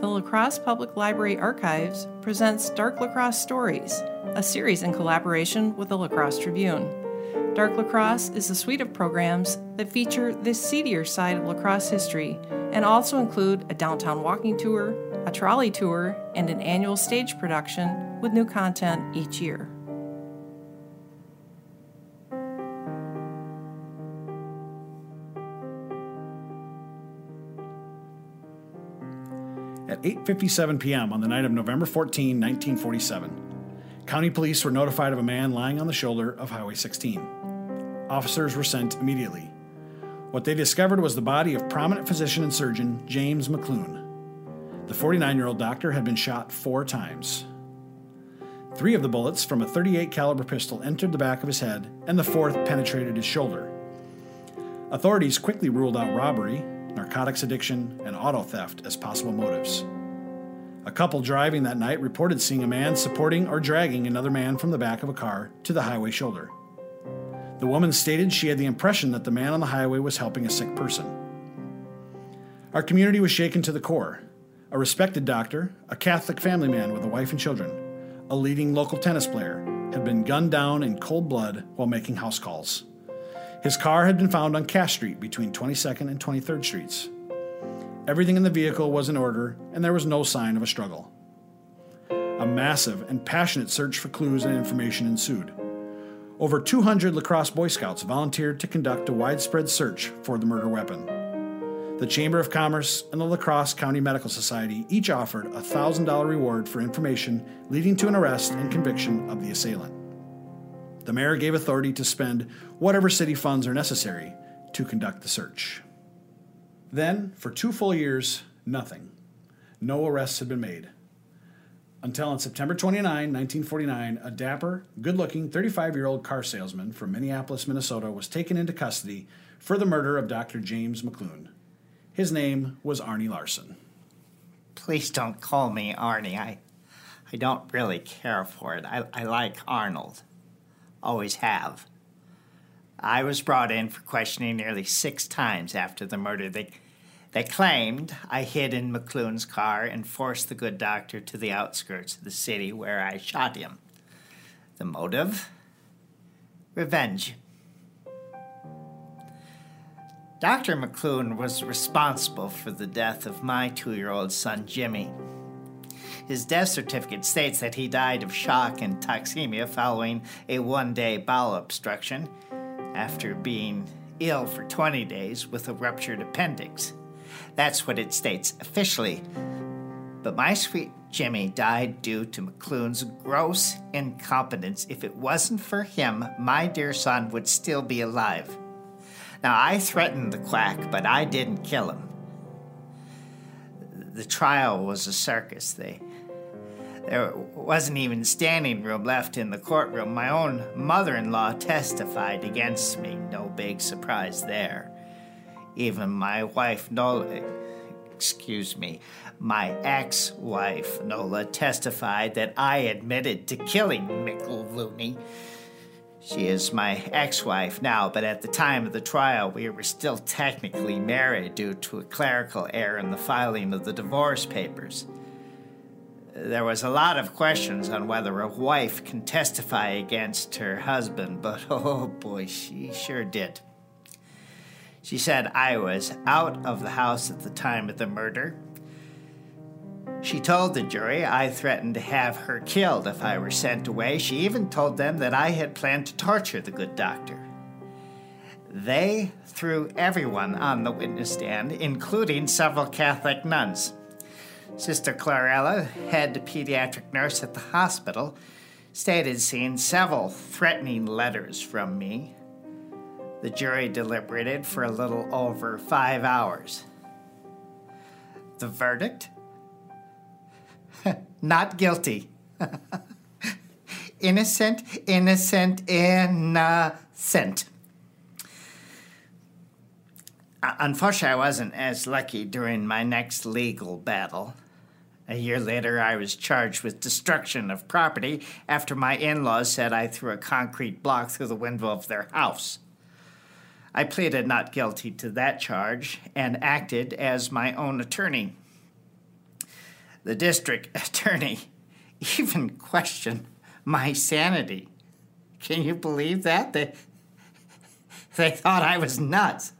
the La Crosse Public Library Archives presents Dark La Crosse Stories, a series in collaboration with the La Crosse Tribune. Dark La Crosse is a suite of programs that feature the seedier side of La Crosse history and also include a downtown walking tour, a trolley tour, and an annual stage production with new content each year. At 8:57 p.m. on the night of November 14, 1947, county police were notified of a man lying on the shoulder of Highway 16. Officers were sent immediately. What they discovered was the body of prominent physician and surgeon James McClune. The 49-year-old doctor had been shot 4 times. 3 of the bullets from a 38 caliber pistol entered the back of his head and the fourth penetrated his shoulder. Authorities quickly ruled out robbery narcotics addiction, and auto theft as possible motives. A couple driving that night reported seeing a man supporting or dragging another man from the back of a car to the highway shoulder. The woman stated she had the impression that the man on the highway was helping a sick person. Our community was shaken to the core. A respected doctor, a Catholic family man with a wife and children, a leading local tennis player, had been gunned down in cold blood while making house calls. His car had been found on Cass Street between 22nd and 23rd Streets. Everything in the vehicle was in order, and there was no sign of a struggle. A massive and passionate search for clues and information ensued. Over 200 La Crosse Boy Scouts volunteered to conduct a widespread search for the murder weapon. The Chamber of Commerce and the La Crosse County Medical Society each offered a $1,000 reward for information leading to an arrest and conviction of the assailant the mayor gave authority to spend whatever city funds are necessary to conduct the search. Then, for two full years, nothing. No arrests had been made. Until on September 29, 1949, a dapper, good looking 35 year old car salesman from Minneapolis, Minnesota was taken into custody for the murder of Dr. James McClune. His name was Arnie Larson. Please don't call me Arnie. I, I don't really care for it. I, I like Arnold always have. I was brought in for questioning nearly six times after the murder. They, they claimed I hid in McClune's car and forced the good doctor to the outskirts of the city where I shot him. The motive? Revenge. Dr. McClune was responsible for the death of my two year old son, Jimmy. His death certificate states that he died of shock and toxemia following a one day bowel obstruction after being ill for 20 days with a ruptured appendix. That's what it states officially. But my sweet Jimmy died due to McClune's gross incompetence. If it wasn't for him, my dear son would still be alive. Now, I threatened the quack, but I didn't kill him. The trial was a circus. They there wasn't even standing room left in the courtroom. My own mother in law testified against me. No big surprise there. Even my wife, Nola, excuse me, my ex wife, Nola, testified that I admitted to killing Mickle Looney. She is my ex wife now, but at the time of the trial, we were still technically married due to a clerical error in the filing of the divorce papers there was a lot of questions on whether a wife can testify against her husband, but oh boy, she sure did. She said I was out of the house at the time of the murder. She told the jury I threatened to have her killed if I were sent away. She even told them that I had planned to torture the good doctor. They threw everyone on the witness stand, including several Catholic nuns. Sister Clarella, head pediatric nurse at the hospital, stated seeing several threatening letters from me. The jury deliberated for a little over five hours. The verdict? Not guilty. innocent, innocent, innocent. Uh, unfortunately, I wasn't as lucky during my next legal battle. A year later, I was charged with destruction of property after my in laws said I threw a concrete block through the window of their house. I pleaded not guilty to that charge and acted as my own attorney. The district attorney even questioned my sanity. Can you believe that? They, they thought I was nuts.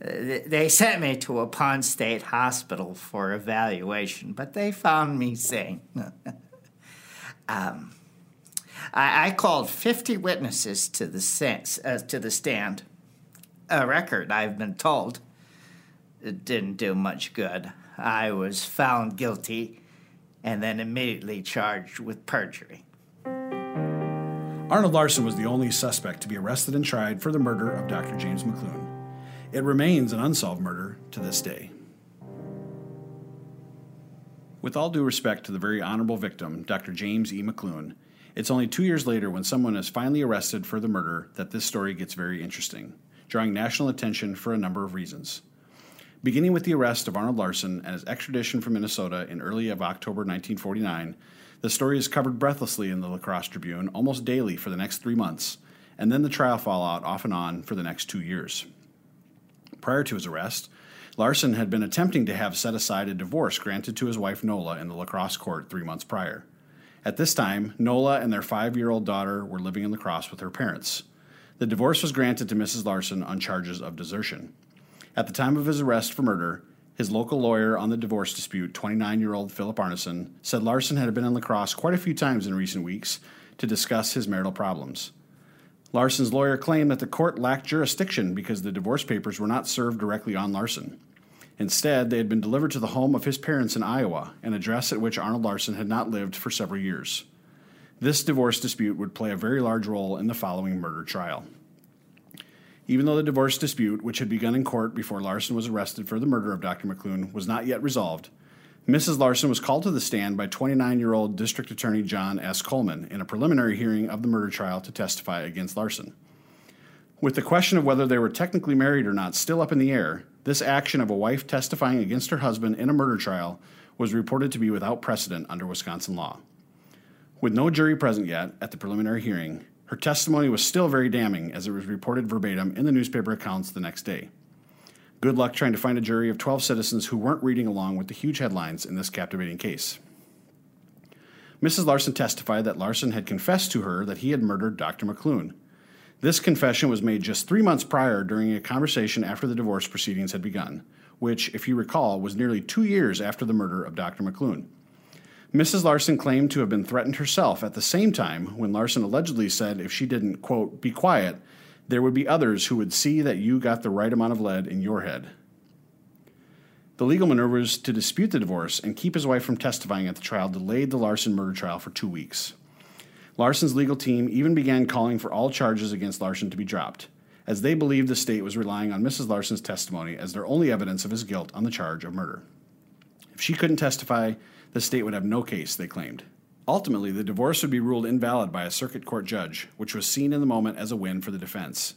They sent me to a Penn State hospital for evaluation, but they found me sane. um, I, I, called 50 witnesses to the, sense, uh, to the stand. A record, I've been told. It didn't do much good. I was found guilty and then immediately charged with perjury. Arnold Larson was the only suspect to be arrested and tried for the murder of Dr. James McClune. It remains an unsolved murder to this day. With all due respect to the very honorable victim, Dr. James E. McClune, it's only two years later when someone is finally arrested for the murder that this story gets very interesting, drawing national attention for a number of reasons. Beginning with the arrest of Arnold Larson and his extradition from Minnesota in early of October 1949, the story is covered breathlessly in the La Crosse Tribune almost daily for the next three months, and then the trial fallout off and on for the next two years. Prior to his arrest, Larson had been attempting to have set aside a divorce granted to his wife Nola in the La Crosse court three months prior. At this time, Nola and their five year old daughter were living in La Crosse with her parents. The divorce was granted to Mrs. Larson on charges of desertion. At the time of his arrest for murder, his local lawyer on the divorce dispute, 29 year old Philip Arneson, said Larson had been in La Crosse quite a few times in recent weeks to discuss his marital problems. Larson's lawyer claimed that the court lacked jurisdiction because the divorce papers were not served directly on Larson. Instead, they had been delivered to the home of his parents in Iowa, an address at which Arnold Larson had not lived for several years. This divorce dispute would play a very large role in the following murder trial. Even though the divorce dispute, which had begun in court before Larson was arrested for the murder of Dr. McClune, was not yet resolved, Mrs. Larson was called to the stand by 29 year old District Attorney John S. Coleman in a preliminary hearing of the murder trial to testify against Larson. With the question of whether they were technically married or not still up in the air, this action of a wife testifying against her husband in a murder trial was reported to be without precedent under Wisconsin law. With no jury present yet at the preliminary hearing, her testimony was still very damning as it was reported verbatim in the newspaper accounts the next day. Good luck trying to find a jury of 12 citizens who weren't reading along with the huge headlines in this captivating case. Mrs. Larson testified that Larson had confessed to her that he had murdered Dr. McClune. This confession was made just three months prior during a conversation after the divorce proceedings had begun, which, if you recall, was nearly two years after the murder of Dr. McClune. Mrs. Larson claimed to have been threatened herself at the same time when Larson allegedly said if she didn't, quote, be quiet, there would be others who would see that you got the right amount of lead in your head. The legal maneuvers to dispute the divorce and keep his wife from testifying at the trial delayed the Larson murder trial for two weeks. Larson's legal team even began calling for all charges against Larson to be dropped, as they believed the state was relying on Mrs. Larson's testimony as their only evidence of his guilt on the charge of murder. If she couldn't testify, the state would have no case, they claimed. Ultimately, the divorce would be ruled invalid by a circuit court judge, which was seen in the moment as a win for the defense.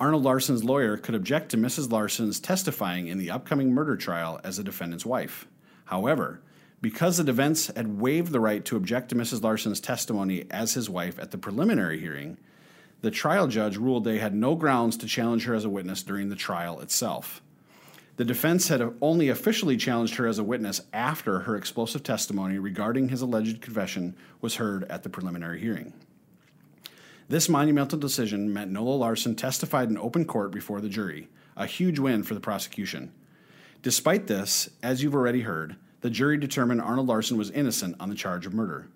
Arnold Larson's lawyer could object to Mrs. Larson's testifying in the upcoming murder trial as the defendant's wife. However, because the defense had waived the right to object to Mrs. Larson's testimony as his wife at the preliminary hearing, the trial judge ruled they had no grounds to challenge her as a witness during the trial itself. The defense had only officially challenged her as a witness after her explosive testimony regarding his alleged confession was heard at the preliminary hearing. This monumental decision meant Nola Larson testified in open court before the jury, a huge win for the prosecution. Despite this, as you've already heard, the jury determined Arnold Larson was innocent on the charge of murder.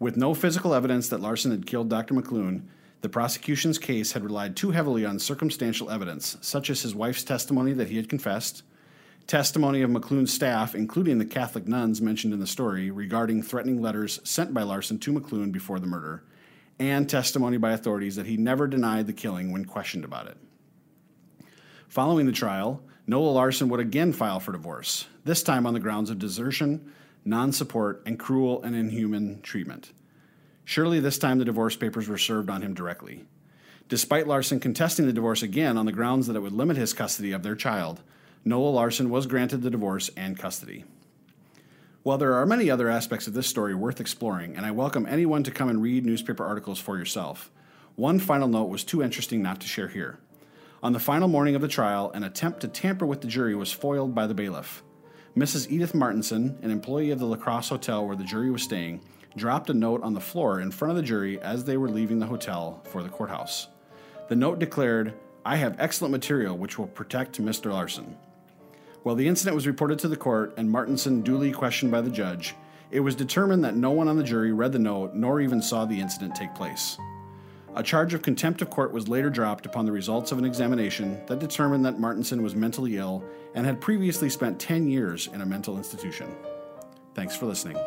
With no physical evidence that Larson had killed Dr. McClune, the prosecution's case had relied too heavily on circumstantial evidence, such as his wife's testimony that he had confessed, testimony of McClune's staff, including the Catholic nuns mentioned in the story, regarding threatening letters sent by Larson to McClune before the murder, and testimony by authorities that he never denied the killing when questioned about it. Following the trial, Nola Larson would again file for divorce, this time on the grounds of desertion, non support, and cruel and inhuman treatment. Surely this time the divorce papers were served on him directly. Despite Larson contesting the divorce again on the grounds that it would limit his custody of their child, Nola Larson was granted the divorce and custody. While there are many other aspects of this story worth exploring, and I welcome anyone to come and read newspaper articles for yourself, one final note was too interesting not to share here. On the final morning of the trial, an attempt to tamper with the jury was foiled by the bailiff. Mrs. Edith Martinson, an employee of the La Crosse Hotel where the jury was staying, dropped a note on the floor in front of the jury as they were leaving the hotel for the courthouse. The note declared, I have excellent material which will protect Mr. Larson. While the incident was reported to the court and Martinson duly questioned by the judge, it was determined that no one on the jury read the note nor even saw the incident take place. A charge of contempt of court was later dropped upon the results of an examination that determined that Martinson was mentally ill and had previously spent 10 years in a mental institution. Thanks for listening.